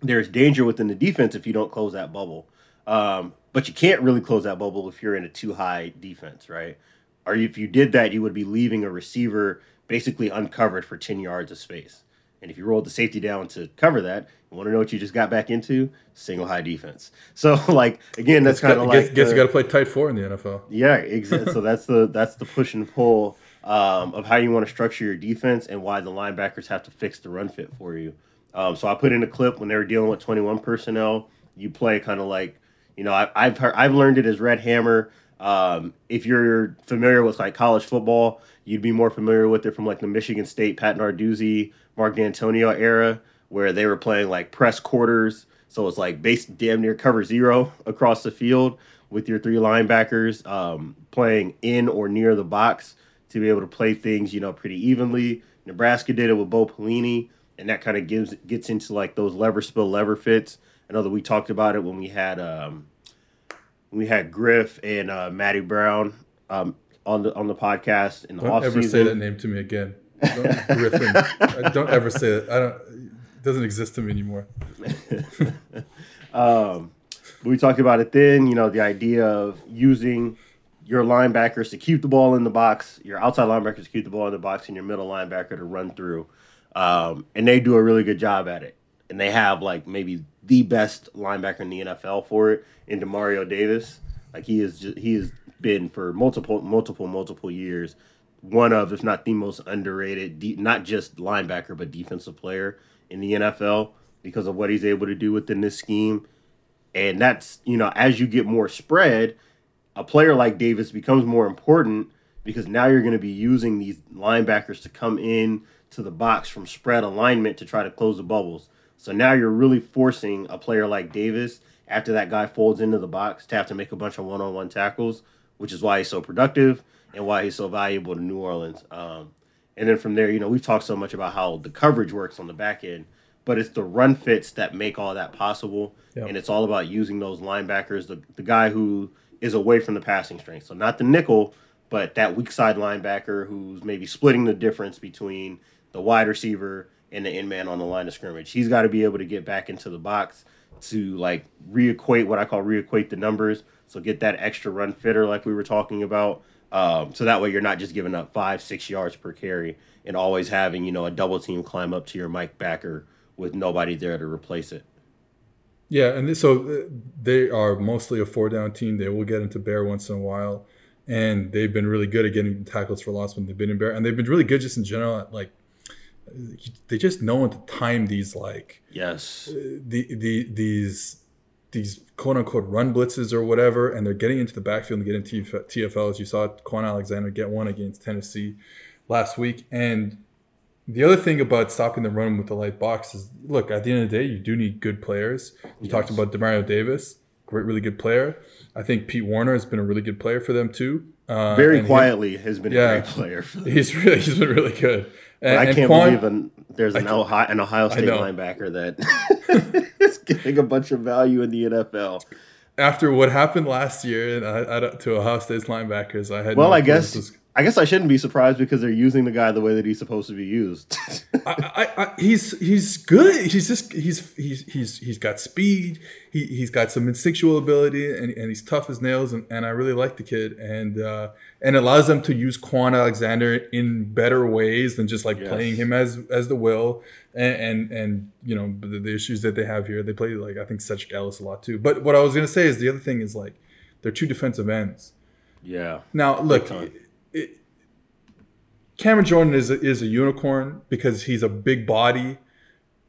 there's danger within the defense if you don't close that bubble. Um, but you can't really close that bubble if you're in a too high defense, right? Or if you did that, you would be leaving a receiver basically uncovered for 10 yards of space. And if you rolled the safety down to cover that, you want to know what you just got back into? Single high defense. So, like again, that's kind of like guess, guess you got to play tight four in the NFL. Yeah, exactly. so that's the that's the push and pull um, of how you want to structure your defense and why the linebackers have to fix the run fit for you. Um, so I put in a clip when they were dealing with 21 personnel. You play kind of like, you know, I, have heard, I've learned it as Red Hammer. Um, if you're familiar with like college football, you'd be more familiar with it from like the Michigan State Pat Narduzzi, Mark Dantonio era, where they were playing like press quarters. So it's like base damn near cover zero across the field with your three linebackers um, playing in or near the box to be able to play things, you know, pretty evenly. Nebraska did it with Bo Pelini and that kind of gives gets into like those lever spill lever fits. I know that we talked about it when we had um, when we had Griff and uh, Maddie Brown um, on the on the podcast in the don't ever say that name to me again. Don't, don't ever say it. I don't. It doesn't exist to me anymore. um, we talked about it then. You know, the idea of using your linebackers to keep the ball in the box, your outside linebackers to keep the ball in the box, and your middle linebacker to run through. Um, and they do a really good job at it. And they have like maybe the best linebacker in the NFL for it in Demario Davis. Like he is, just, he has been for multiple, multiple, multiple years one of, if not the most underrated, de- not just linebacker but defensive player in the NFL because of what he's able to do within this scheme. And that's you know, as you get more spread, a player like Davis becomes more important because now you're going to be using these linebackers to come in to the box from spread alignment to try to close the bubbles. So now you're really forcing a player like Davis, after that guy folds into the box, to have to make a bunch of one on one tackles, which is why he's so productive and why he's so valuable to New Orleans. Um, and then from there, you know, we've talked so much about how the coverage works on the back end, but it's the run fits that make all that possible. Yep. And it's all about using those linebackers, the, the guy who is away from the passing strength. So not the nickel, but that weak side linebacker who's maybe splitting the difference between the wide receiver and the end man on the line of scrimmage. He's got to be able to get back into the box to like reequate what I call reequate the numbers. So get that extra run fitter like we were talking about. Um, so that way you're not just giving up five, six yards per carry and always having, you know, a double team climb up to your Mike backer with nobody there to replace it. Yeah, and so uh, they are mostly a four down team. They will get into bear once in a while, and they've been really good at getting tackles for loss when they've been in bear, and they've been really good just in general at like they just know when to time these like yes the the these these quote unquote run blitzes or whatever, and they're getting into the backfield and getting TFLs. You saw Kwon Alexander get one against Tennessee last week, and the other thing about stopping the run with the light box is, look, at the end of the day, you do need good players. You yes. talked about Demario Davis, great, really good player. I think Pete Werner has been a really good player for them too. Uh, Very quietly he, has been yeah, a great player. he's really he's been really good. And, I can't Kwon, believe an, there's an Ohio, an Ohio State linebacker that is getting a bunch of value in the NFL. After what happened last year and I, I, to Ohio State's linebackers, I had well, no I guess was, I guess I shouldn't be surprised because they're using the guy the way that he's supposed to be used. I, I, he's he's good. He's just he's he's he's he's got speed. He he's got some instinctual ability, and, and he's tough as nails. And, and I really like the kid, and uh, and allows them to use Kwon Alexander in better ways than just like yes. playing him as as the will. And and, and you know the, the, issues that they have here, they play like I think Cedric Ellis a lot too. But what I was gonna say is the other thing is like they're two defensive ends. Yeah. Now look it, Cameron Jordan is a, is a unicorn because he's a big body.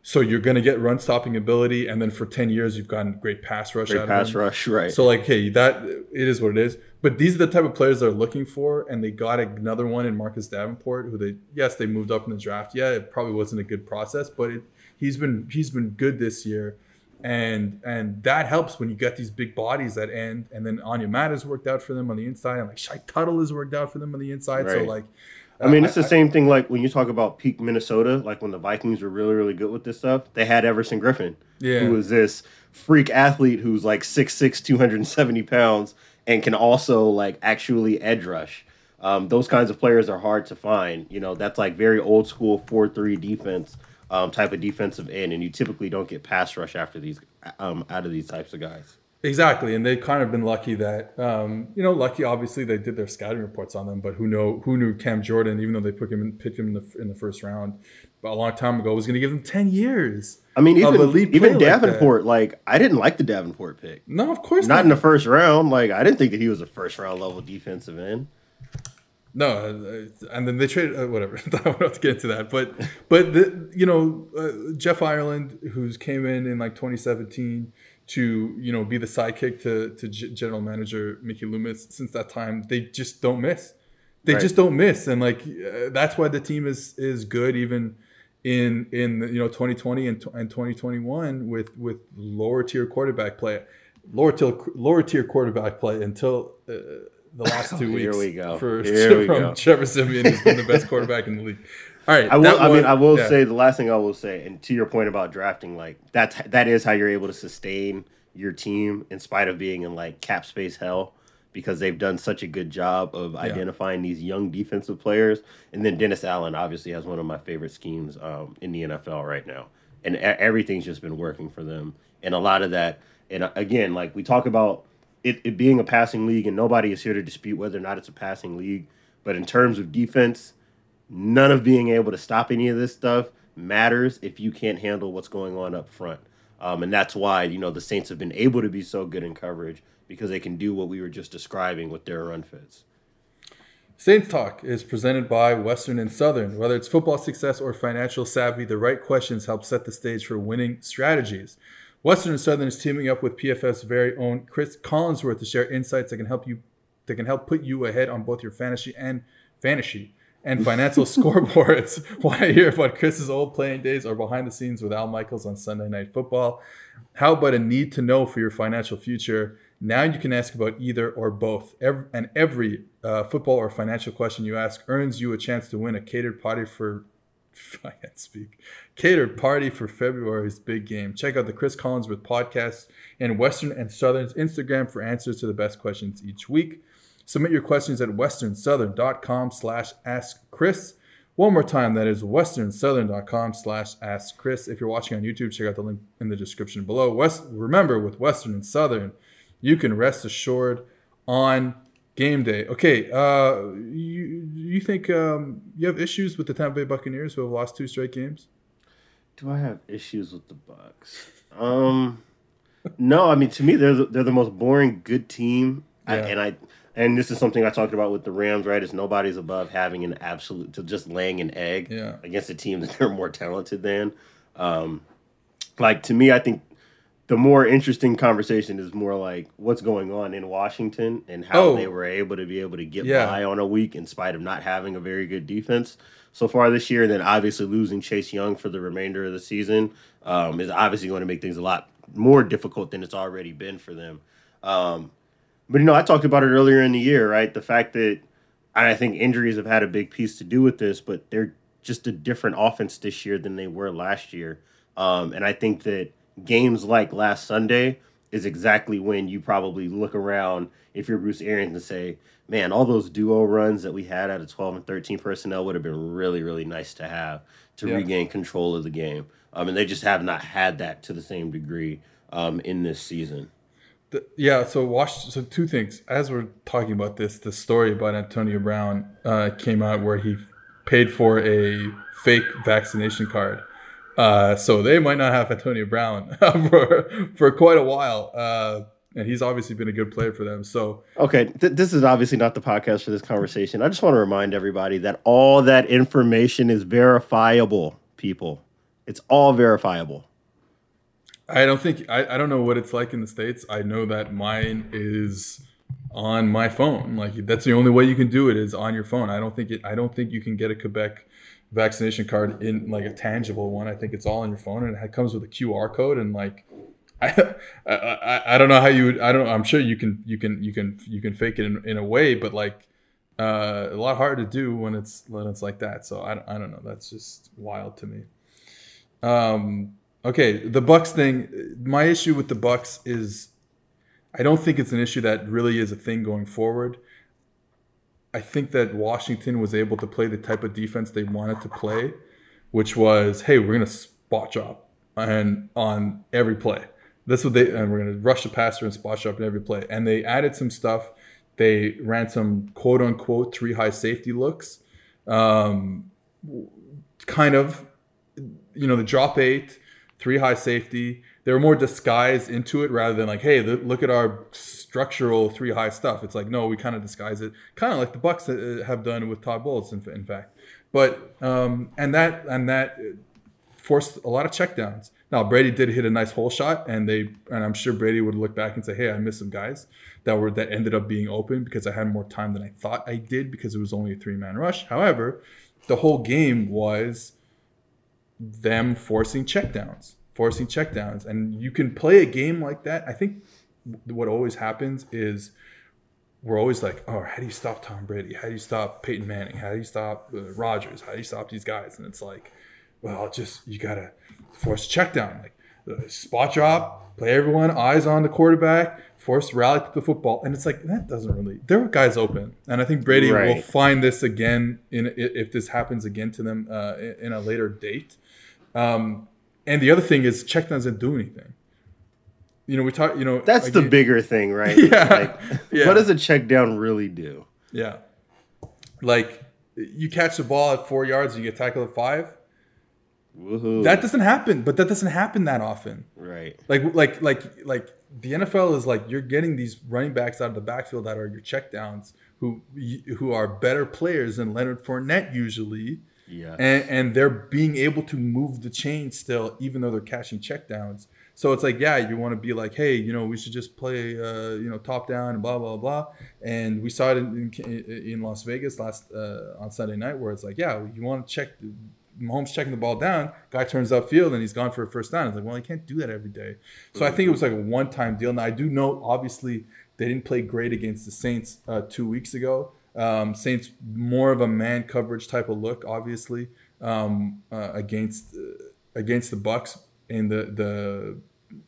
So you're going to get run stopping ability, and then for ten years you've gotten great pass rush. Great pass rush, right? So like, hey, that it is what it is. But these are the type of players they're looking for, and they got another one in Marcus Davenport, who they yes they moved up in the draft. Yeah, it probably wasn't a good process, but it, he's been he's been good this year and and that helps when you get these big bodies that end. And then Onyemata has worked out for them on the inside, and like Shy Tuttle has worked out for them on the inside. Right. So like, I mean, it's the same thing. Like when you talk about peak Minnesota, like when the Vikings were really really good with this stuff, they had Everson Griffen, yeah. who was this freak athlete who's like 6'6", 270 pounds, and can also like actually edge rush. Um, those kinds of players are hard to find. You know, that's like very old school four three defense um, type of defensive end, and you typically don't get pass rush after these um, out of these types of guys. Exactly, and they've kind of been lucky that um, you know, lucky. Obviously, they did their scouting reports on them, but who know who knew Cam Jordan, even though they picked him in, picked him in the, in the first round a long time ago, was going to give them ten years. I mean, even even Davenport, like, like, I didn't like the Davenport pick. No, of course not, not in the first round. Like I didn't think that he was a first round level defensive end. No, uh, and then they traded uh, whatever. I don't have to get into that, but but the, you know uh, Jeff Ireland, who's came in in like 2017 to you know be the sidekick to to G- general manager Mickey Loomis. Since that time, they just don't miss. They right. just don't miss, and like uh, that's why the team is is good even in in you know 2020 and, and 2021 with with lower tier quarterback play, lower tier lower tier quarterback play until. Uh, the last two weeks. Here we go. For, Here we from go. Trevor Siemian has been the best quarterback in the league. All right. I will. I mean, I will yeah. say the last thing I will say, and to your point about drafting, like that's that is how you're able to sustain your team in spite of being in like cap space hell because they've done such a good job of yeah. identifying these young defensive players. And then Dennis Allen obviously has one of my favorite schemes um, in the NFL right now, and everything's just been working for them. And a lot of that, and uh, again, like we talk about it, it being a passing league, and nobody is here to dispute whether or not it's a passing league. But in terms of defense, none of being able to stop any of this stuff matters if you can't handle what's going on up front. Um, and that's why you know the Saints have been able to be so good in coverage because they can do what we were just describing with their run fits. Saints Talk is presented by Western and Southern. Whether it's football success or financial savvy, the right questions help set the stage for winning strategies. Western and Southern is teaming up with PFF's very own Chris Collinsworth to share insights that can help you that can help put you ahead on both your fantasy and fantasy and financial scoreboards. Want to hear about Chris's old playing days or behind the scenes with Al Michaels on Sunday Night Football? How about a need to know for your financial future? Now you can ask about either or both. Every, and every uh, football or financial question you ask earns you a chance to win a catered party for I can't speak. Catered party for February's big game. Check out the Chris Collinsworth podcast and Western and Southern's Instagram for answers to the best questions each week. Submit your questions at westernsouthern.com slash ask Chris. One more time, that is westernsouthern.com slash ask Chris. If you're watching on YouTube, check out the link in the description below. West, remember, with Western and Southern, you can rest assured on Game day. Okay. Uh, you you think um, you have issues with the Tampa Bay Buccaneers who have lost two straight games? Do I have issues with the Bucks? Um, no. I mean, to me, they're the, they're the most boring good team, yeah. I, and I and this is something I talked about with the Rams. Right? Is nobody's above having an absolute to just laying an egg yeah. against a team that they're more talented than. Um, like to me, I think the more interesting conversation is more like what's going on in Washington and how oh. they were able to be able to get yeah. by on a week in spite of not having a very good defense so far this year. And then obviously losing Chase Young for the remainder of the season um, is obviously going to make things a lot more difficult than it's already been for them. Um, but you know, I talked about it earlier in the year, right? The fact that I think injuries have had a big piece to do with this, but they're just a different offense this year than they were last year. Um, and I think that games like last Sunday is exactly when you probably look around if you're Bruce Arians and say, man, all those duo runs that we had out of 12 and 13 personnel would have been really, really nice to have to yeah. regain control of the game. Um, and they just have not had that to the same degree um, in this season. The, yeah, so watch. So two things. As we're talking about this, the story about Antonio Brown uh, came out where he paid for a fake vaccination card uh, so they might not have Antonio Brown for for quite a while. Uh, and he's obviously been a good player for them. So okay, th- this is obviously not the podcast for this conversation. I just want to remind everybody that all that information is verifiable. People, it's all verifiable. I don't think I, I don't know what it's like in the states. I know that mine is on my phone. Like that's the only way you can do it is on your phone. I don't think it. I don't think you can get a Quebec vaccination card in like a tangible one. I think it's all on your phone and it comes with a QR code and like I, I, I don't know how you would I don't I'm sure you can you can you can you can fake it in, in a way but like uh, a lot harder to do when it's when it's like that. So I, I don't know. That's just wild to me. Um okay the bucks thing my issue with the bucks is I don't think it's an issue that really is a thing going forward I think that Washington was able to play the type of defense they wanted to play which was, hey, we're gonna spot drop and on every play. That's what they and we're gonna rush the passer and spot drop in every play. And they added some stuff. They ran some quote unquote three high safety looks. Um, kind of, you know, the drop eight, three high safety. They were more disguised into it rather than like, hey, look at our structural three high stuff. It's like, no, we kind of disguise it, kind of like the Bucks uh, have done with Todd Bowles, in, in fact. But um, and that and that forced a lot of checkdowns. Now Brady did hit a nice hole shot, and they and I'm sure Brady would look back and say, "Hey, I missed some guys that were that ended up being open because I had more time than I thought I did because it was only a three man rush." However, the whole game was them forcing checkdowns, forcing checkdowns, and you can play a game like that. I think what always happens is we're always like, oh, how do you stop Tom Brady? How do you stop Peyton Manning? How do you stop uh, Rodgers? How do you stop these guys? And it's like, well, just you gotta force a check down, like uh, spot drop, play everyone eyes on the quarterback, force rally to the football, and it's like that doesn't really. There are guys open, and I think Brady right. will find this again in if this happens again to them uh, in a later date. Um, and the other thing is check doesn't do anything you know, we talk. You know, that's again, the bigger thing, right? Yeah, like, yeah. What does a check down really do? Yeah, like you catch the ball at four yards and you get tackled at five. Woohoo. That doesn't happen, but that doesn't happen that often. Right. Like, like, like, like the NFL is like you're getting these running backs out of the backfield that are your checkdowns, who who are better players than Leonard Fournette usually. Yeah. And, and they're being able to move the chain still, even though they're catching checkdowns. So it's like, yeah, you want to be like, hey, you know, we should just play, uh, you know, top down and blah blah blah. And we saw it in, in Las Vegas last uh, on Sunday night, where it's like, yeah, you want to check. Mahomes checking the ball down, guy turns upfield and he's gone for a first down. It's like, well, he can't do that every day. So I think it was like a one-time deal. Now I do know, obviously, they didn't play great against the Saints uh, two weeks ago. Um, Saints more of a man coverage type of look, obviously, um, uh, against uh, against the Bucks in the the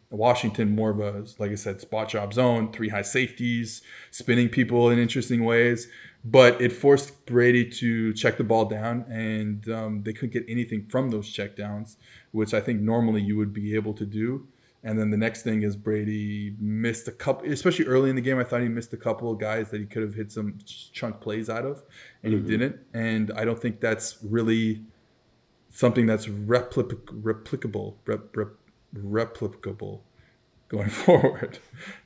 Washington more of a like I said spot drop zone, three high safeties, spinning people in interesting ways. But it forced Brady to check the ball down, and um, they couldn't get anything from those checkdowns, which I think normally you would be able to do. And then the next thing is Brady missed a couple, especially early in the game. I thought he missed a couple of guys that he could have hit some chunk plays out of, and mm-hmm. he didn't. And I don't think that's really something that's replic- replicable, rep- rep- replicable going forward.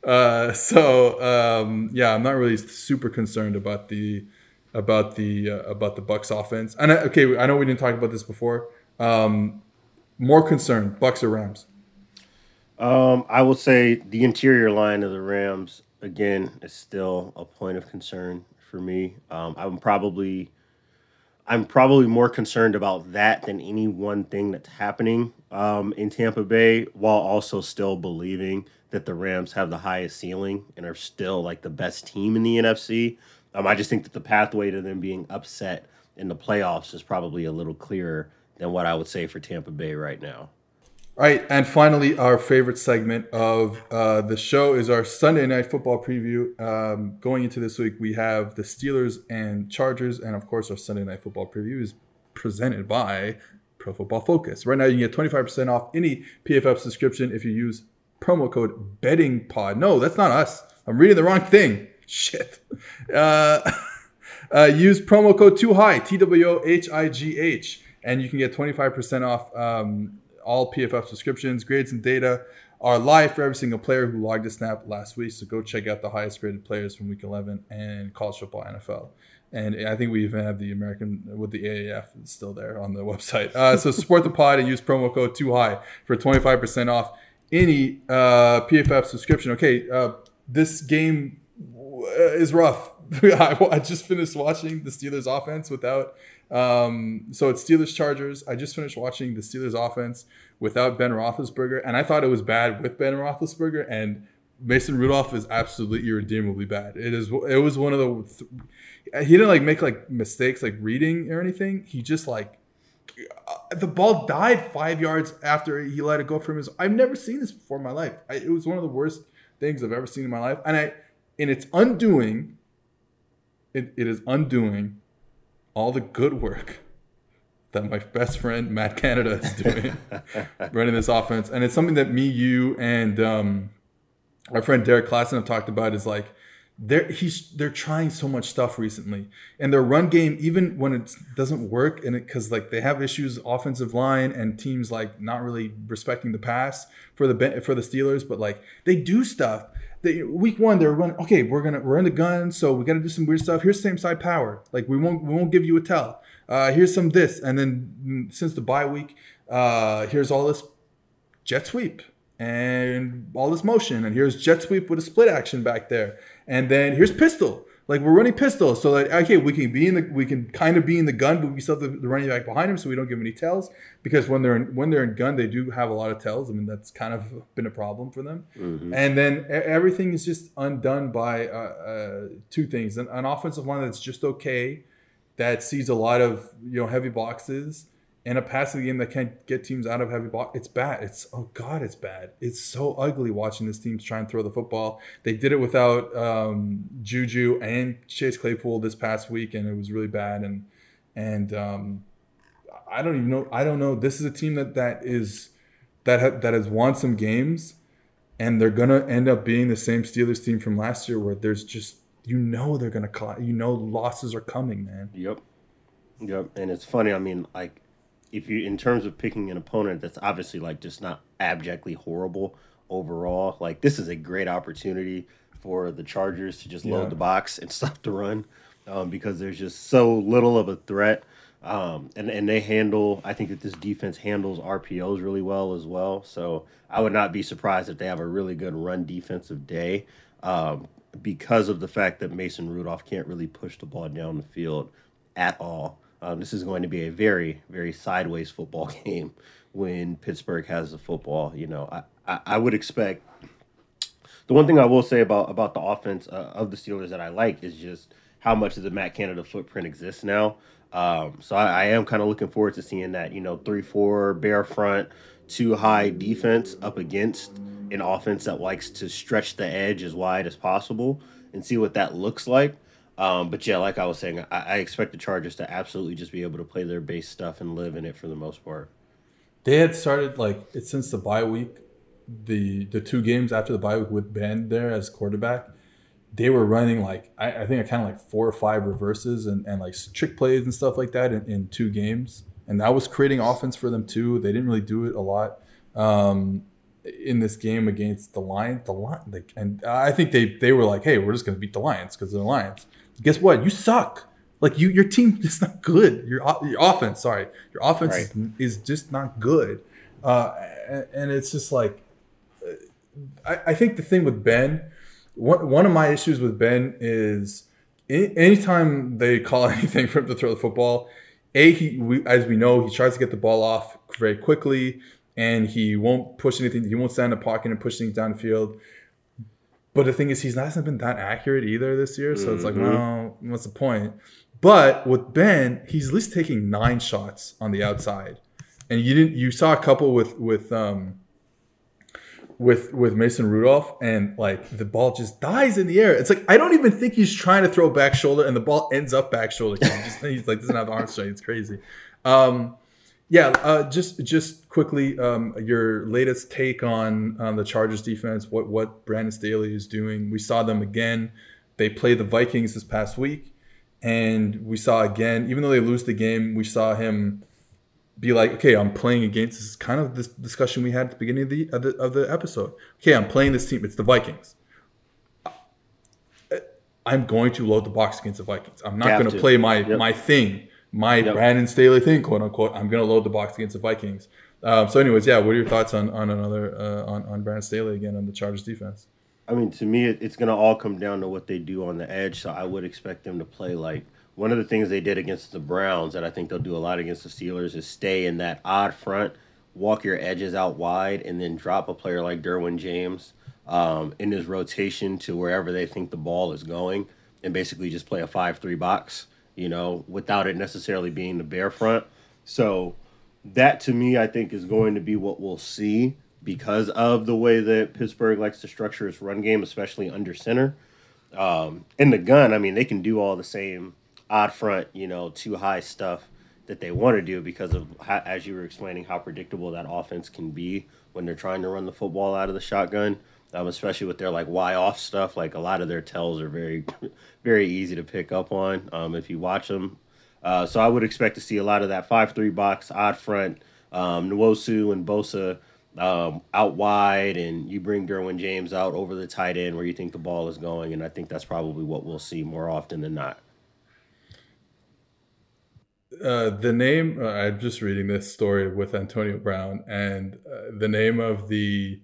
Uh, so um, yeah, I'm not really super concerned about the about the uh, about the Bucks offense. And I, okay, I know we didn't talk about this before. Um, more concerned, Bucks or Rams? Um, I will say the interior line of the Rams again is still a point of concern for me. Um, I'm probably I'm probably more concerned about that than any one thing that's happening um, in Tampa Bay, while also still believing that the Rams have the highest ceiling and are still like the best team in the NFC. Um, I just think that the pathway to them being upset in the playoffs is probably a little clearer than what I would say for Tampa Bay right now. All right, and finally, our favorite segment of uh, the show is our Sunday night football preview. Um, going into this week, we have the Steelers and Chargers, and of course, our Sunday night football preview is presented by Pro Football Focus. Right now, you can get 25% off any PFF subscription if you use promo code BettingPod. No, that's not us. I'm reading the wrong thing. Shit. Uh, uh, use promo code Two High T W O H I G H, and you can get 25% off. Um, all PFF subscriptions, grades, and data are live for every single player who logged a snap last week. So go check out the highest graded players from Week 11 and college football NFL. And I think we even have the American with the AAF still there on the website. Uh, so support the pod and use promo code Two High for 25% off any uh, PFF subscription. Okay, uh, this game is rough. I just finished watching the Steelers offense without um, so it's Steelers Chargers. I just finished watching the Steelers offense without Ben Roethlisberger, and I thought it was bad with Ben Roethlisberger. And Mason Rudolph is absolutely irredeemably bad. It is. It was one of the. He didn't like make like mistakes like reading or anything. He just like the ball died five yards after he let it go from his. I've never seen this before in my life. I, it was one of the worst things I've ever seen in my life, and I, in its undoing, it, it is undoing all the good work that my best friend Matt Canada is doing, running this offense, and it's something that me, you, and um, our friend Derrik Klassen have talked about. Is like they're he's they're trying so much stuff recently, and their run game, even when it doesn't work, and it because like they have issues offensive line and teams like not really respecting the pass for the for the Steelers, but like they do stuff. They, week one they're running okay we're gonna we're in the gun so we got to do some weird stuff. Here's same side power. Like we won't we won't give you a tell. Uh, here's some this. And then mm, since the bye week uh, here's all this jet sweep and all this motion. And here's jet sweep with a split action back there. And then here's pistol like we're running pistol so like okay we can be in the we can kind of be in the gun but we still have the, the running back behind him so we don't give any tells because when they're in, when they're in gun they do have a lot of tells i mean that's kind of been a problem for them mm-hmm. and then everything is just undone by uh, uh, two things an, an offensive line that's just okay that sees a lot of you know heavy boxes in a passing game that can't get teams out of heavy ball. It's bad. It's oh god, it's bad. It's so ugly watching this team try and throw the football. They did it without um, Juju and Chase Claypool this past week, and it was really bad. And and um, I don't even know. I don't know. This is a team that that is that ha- that has won some games, and they're gonna end up being the same Steelers team from last year, where there's just you know they're gonna you know losses are coming, man. Yep. Yep, and it's funny. I mean, like if you in terms of picking an opponent that's obviously like just not abjectly horrible overall, like this is a great opportunity for the Chargers to just yeah. load the box and stop the run um, because there's just so little of a threat. Um, and and they handle. I think that this defense handles RPOs really well as well. So I would not be surprised if they have a really good run defensive day um, because of the fact that Mason Rudolph can't really push the ball down the field at all. Um, this is going to be a very, very sideways football game when Pittsburgh has the football. You know, I, I, I would expect. The one thing I will say about about the offense uh, of the Steelers that I like is just how much of the Matt Canada footprint exists now. Um, so I, I am kind of looking forward to seeing that. You know, three four bear front, two high defense up against an offense that likes to stretch the edge as wide as possible and see what that looks like. Um, but yeah, like I was saying, I, I, expect the Chargers to absolutely just be able to play their base stuff and live in it for the most part. They had started like it since the bye week, the the two games after the bye week with Ben there as quarterback. They were running like I, I think I kind of like four or five reverses and, and like trick plays and stuff like that in, in two games, and that was creating offense for them too. They didn't really do it a lot. Um, in this game against the Lions, the Lions, and I think they they were like, "Hey, we're just going to beat the Lions because they're the Lions." Guess what? You suck. Like you, your team is not good. Your, your offense, sorry, your offense right. is, is just not good. Uh, and, and, it's just like, I, I think the thing with Ben, one, one of my issues with Ben is anytime they call anything for him to throw the football, a he we, as we know he tries to get the ball off very quickly and he won't push anything. He won't stand in the pocket and push things downfield. But the thing is, he's not hasn't been that accurate either this year. So mm-hmm. it's like, mm-hmm. well, what's the point? But with Ben, he's at least taking nine shots on the outside, and you didn't. You saw a couple with with um with with Mason Rudolph, and like the ball just dies in the air. It's like I don't even think he's trying to throw back shoulder, and the ball ends up back shoulder. He just, he's like doesn't have the arm strength. It's crazy. Um, yeah, uh, just just quickly, um, your latest take on on the Chargers defense. What what Brandon Staley is doing? We saw them again. They played the Vikings this past week, and we saw again. Even though they lose the game, we saw him be like, "Okay, I'm playing against." This is kind of this discussion we had at the beginning of the of the, of the episode. Okay, I'm playing this team. It's the Vikings. I'm going to load the box against the Vikings. I'm not going to play my yep. my thing my yep. Brandon Staley thing, quote unquote. I'm going to load the box against the Vikings. Um, so, anyways, yeah, what are your thoughts on on another uh, on on Brandon Staley again on the Chargers defense? I mean, to me, it's going to all come down to what they do on the edge. So, I would expect them to play like one of the things they did against the Browns, that I think they'll do a lot against the Steelers, is stay in that odd front, walk your edges out wide, and then drop a player like Derwin James um, in his rotation to wherever they think the ball is going, and basically just play a five-three box you know, without it necessarily being the bear front. So that to me, I think is going to be what we'll see because of the way that Pittsburgh likes to structure its run game, especially under center. Um, in the gun, I mean, they can do all the same odd front, you know, two high stuff that they want to do because of how, as you were explaining how predictable that offense can be when they're trying to run the football out of the shotgun. Um, especially with their like Y off stuff, like a lot of their tells are very, very easy to pick up on um, if you watch them. Uh, so I would expect to see a lot of that five three box odd front, um, Nwosu and Bosa um, out wide, and you bring Derwin James out over the tight end where you think the ball is going, and I think that's probably what we'll see more often than not. Uh, the name uh, I'm just reading this story with Antonio Brown, and uh, the name of the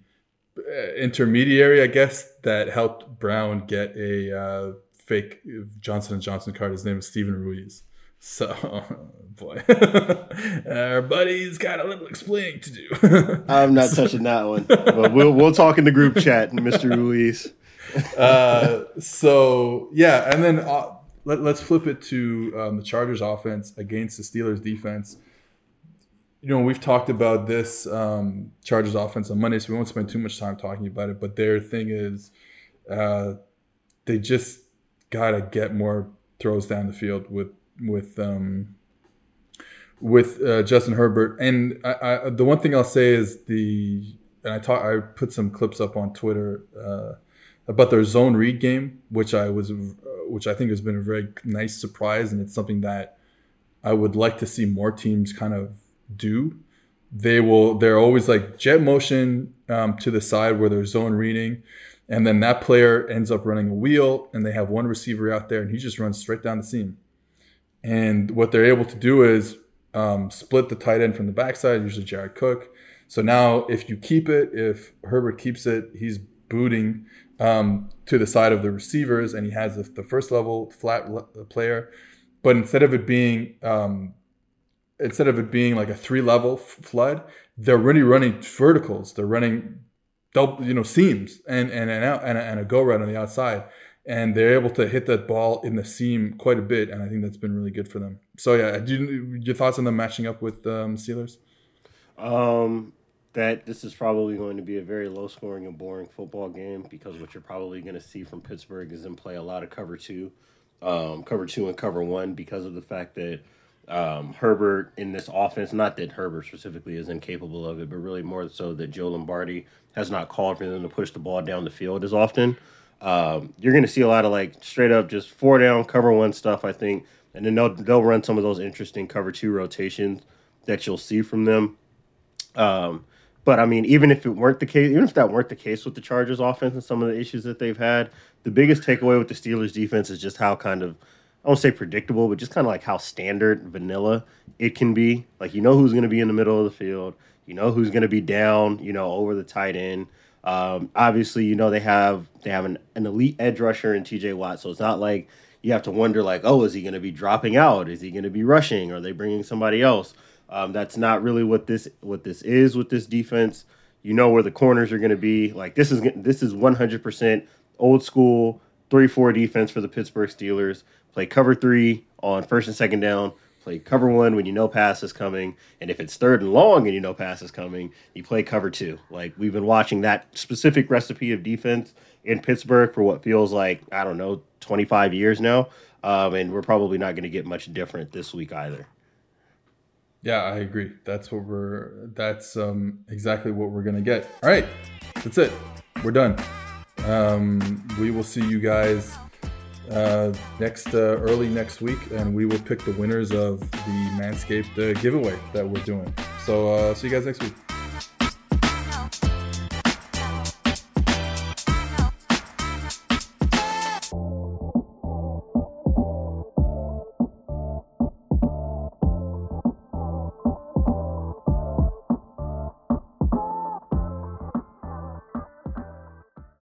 intermediary, I guess, that helped Brown get a uh, fake Johnson and Johnson card. His name is Stephen Ruiz. So, boy, our buddy's got a little explaining to do. I'm not touching that one, but we'll we'll talk in the group chat, Mr. Ruiz. so yeah, and then let, us flip it to um, the Chargers offense against the Steelers defense. You know, we've talked about this um, Chargers offense on Monday, so we won't spend too much time talking about it. But their thing is, uh, they just gotta get more throws down the field with with um, with uh, Justin Herbert. And I, I, the one thing I'll say is the and I talk I put some clips up on Twitter uh, about their zone read game, which I was which I think has been a very nice surprise, and it's something that I would like to see more teams kind of do. They will. They're always like jet motion um, to the side where they're zone reading, and then that player ends up running a wheel, and they have one receiver out there, and he just runs straight down the seam. And what they're able to do is um, split the tight end from the backside, usually Jared Cook. So now, if you keep it, if Herbert keeps it, he's booting um, to the side of the receivers, and he has the, first level flat player. But instead of it being um, instead of it being like a three level flood, they're really running verticals. They're running double, you know, seams and and and, out, and, a, and a go right on the outside, and they're able to hit that ball in the seam quite a bit, and I think that's been really good for them. So yeah, do your thoughts on them matching up with um, Steelers? Um, that this is probably going to be a very low scoring and boring football game because what you're probably going to see from Pittsburgh is them play a lot of cover two, um, cover two and cover one because of the fact that um, Herbert in this offense, not that Herbert specifically is incapable of it, but really more so that Joe Lombardi has not called for them to push the ball down the field as often. Um, you're going to see a lot of like straight up just four down cover one stuff, I think, and then they'll they'll run some of those interesting cover two rotations that you'll see from them. Um, but I mean, even if it weren't the case, even if that weren't the case with the Chargers offense and some of the issues that they've had, the biggest takeaway with the Steelers defense is just how kind of I won't say predictable, but just kind of like how standard vanilla it can be. Like you know who's going to be in the middle of the field, you know who's going to be down, you know over the tight end. Um, obviously, you know they have they have an, an elite edge rusher in T.J. Watt, so it's not like you have to wonder like, oh, is he going to be dropping out? Is he going to be rushing? Are they bringing somebody else? Um, that's not really what this what this is with this defense. You know where the corners are going to be. Like this is this is 100% old school three four defense for the Pittsburgh Steelers. Play cover three on first and second down. Play cover one when you know pass is coming, and if it's third and long and you know pass is coming, you play cover two. Like we've been watching that specific recipe of defense in Pittsburgh for what feels like I don't know 25 years now, um, and we're probably not going to get much different this week either. Yeah, I agree. That's what we're. That's um, exactly what we're gonna get. All right, that's it. We're done. Um, we will see you guys uh, next uh, early next week, and we will pick the winners of the Manscaped uh, giveaway that we're doing. So uh, see you guys next week.